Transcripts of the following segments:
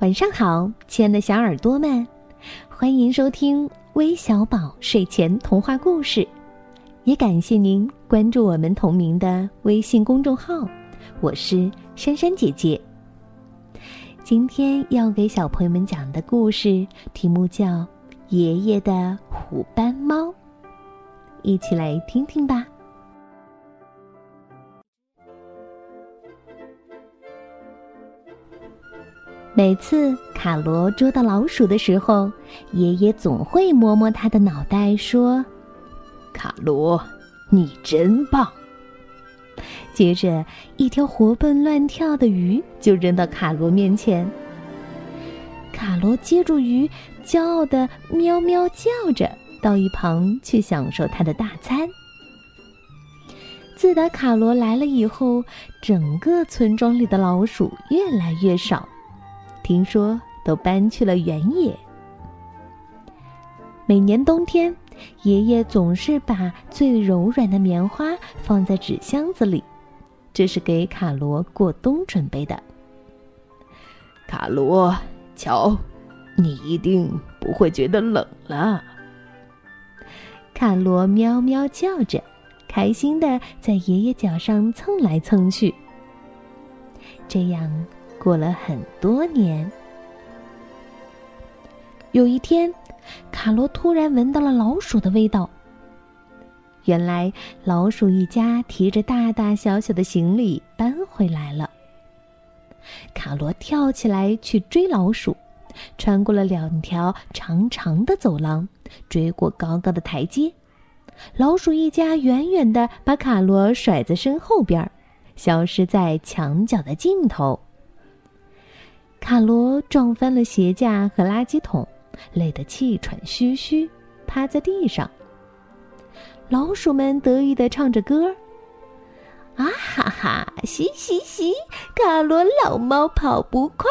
晚上好，亲爱的小耳朵们，欢迎收听微小宝睡前童话故事，也感谢您关注我们同名的微信公众号。我是珊珊姐姐。今天要给小朋友们讲的故事题目叫《爷爷的虎斑猫》，一起来听听吧。每次卡罗捉到老鼠的时候，爷爷总会摸摸他的脑袋，说：“卡罗，你真棒。”接着，一条活蹦乱跳的鱼就扔到卡罗面前。卡罗接住鱼，骄傲的喵喵叫着，到一旁去享受他的大餐。自打卡罗来了以后，整个村庄里的老鼠越来越少。听说都搬去了原野。每年冬天，爷爷总是把最柔软的棉花放在纸箱子里，这是给卡罗过冬准备的。卡罗，瞧，你一定不会觉得冷了。卡罗喵喵叫着，开心的在爷爷脚上蹭来蹭去。这样。过了很多年，有一天，卡罗突然闻到了老鼠的味道。原来，老鼠一家提着大大小小的行李搬回来了。卡罗跳起来去追老鼠，穿过了两条长长的走廊，追过高高的台阶。老鼠一家远远的把卡罗甩在身后边，消失在墙角的尽头。卡罗撞翻了鞋架和垃圾桶，累得气喘吁吁，趴在地上。老鼠们得意的唱着歌：“啊哈哈，嘻嘻嘻，卡罗老猫跑不快。”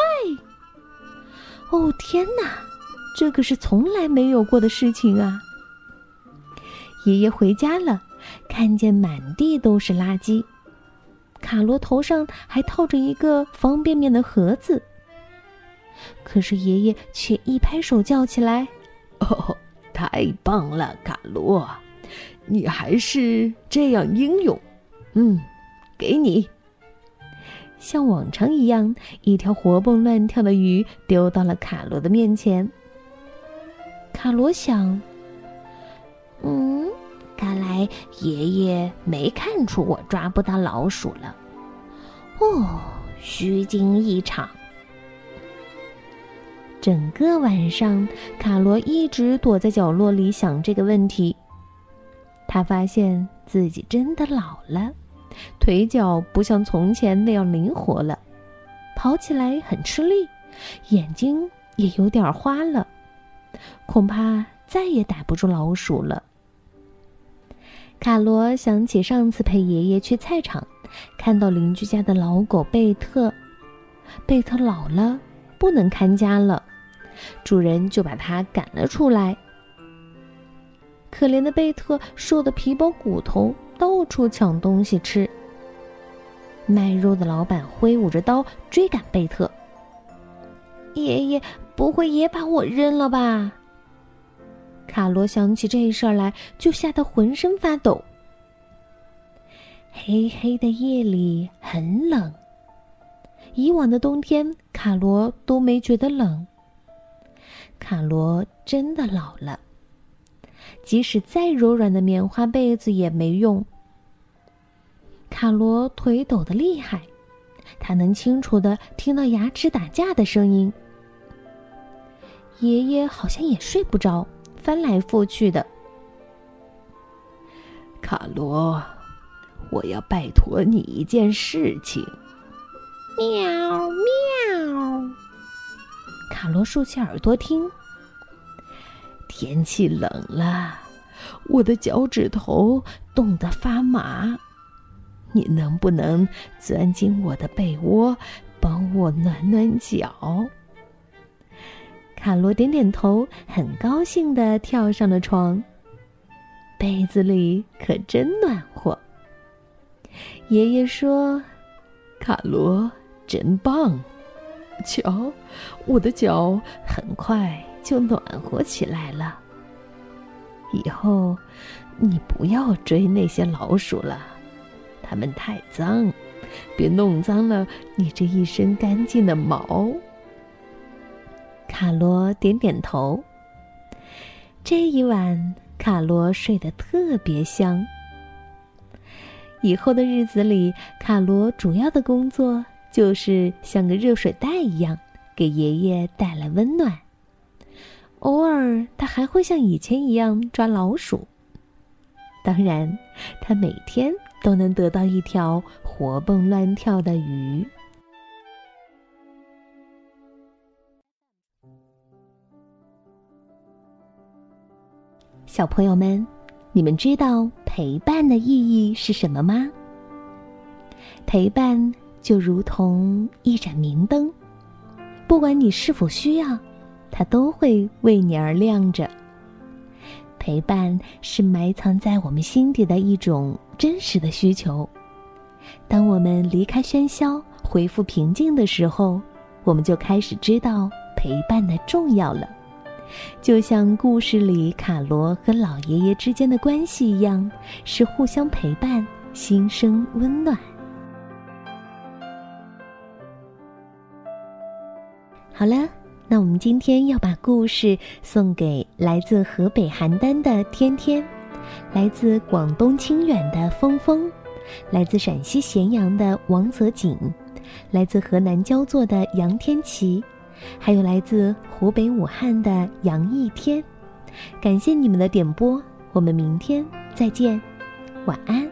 哦天哪，这可是从来没有过的事情啊！爷爷回家了，看见满地都是垃圾，卡罗头上还套着一个方便面的盒子。可是爷爷却一拍手叫起来：“哦，太棒了，卡罗，你还是这样英勇。嗯，给你。”像往常一样，一条活蹦乱跳的鱼丢到了卡罗的面前。卡罗想：“嗯，看来爷爷没看出我抓不到老鼠了。哦，虚惊一场。”整个晚上，卡罗一直躲在角落里想这个问题。他发现自己真的老了，腿脚不像从前那样灵活了，跑起来很吃力，眼睛也有点花了，恐怕再也逮不住老鼠了。卡罗想起上次陪爷爷去菜场，看到邻居家的老狗贝特，贝特老了。不能看家了，主人就把它赶了出来。可怜的贝特瘦得皮包骨头，到处抢东西吃。卖肉的老板挥舞着刀追赶贝特。爷爷不会也把我扔了吧？卡罗想起这事儿来，就吓得浑身发抖。黑黑的夜里很冷。以往的冬天，卡罗都没觉得冷。卡罗真的老了，即使再柔软的棉花被子也没用。卡罗腿抖得厉害，他能清楚的听到牙齿打架的声音。爷爷好像也睡不着，翻来覆去的。卡罗，我要拜托你一件事情。喵喵！卡罗竖起耳朵听。天气冷了，我的脚趾头冻得发麻。你能不能钻进我的被窝，帮我暖暖脚？卡罗点点头，很高兴的跳上了床。被子里可真暖和。爷爷说：“卡罗。”真棒！瞧，我的脚很快就暖和起来了。以后，你不要追那些老鼠了，它们太脏，别弄脏了你这一身干净的毛。卡罗点点头。这一晚，卡罗睡得特别香。以后的日子里，卡罗主要的工作就是像个热水袋一样，给爷爷带来温暖。偶尔，他还会像以前一样抓老鼠。当然，他每天都能得到一条活蹦乱跳的鱼。小朋友们，你们知道陪伴的意义是什么吗？陪伴就如同一盏明灯，不管你是否需要。它都会为你而亮着。陪伴是埋藏在我们心底的一种真实的需求。当我们离开喧嚣，恢复平静的时候，我们就开始知道陪伴的重要了。就像故事里卡罗和老爷爷之间的关系一样，是互相陪伴，心生温暖。好了。那我们今天要把故事送给来自河北邯郸的天天，来自广东清远的峰峰，来自陕西咸阳的王泽锦，来自河南焦作的杨天琪，还有来自湖北武汉的杨一天。感谢你们的点播，我们明天再见，晚安。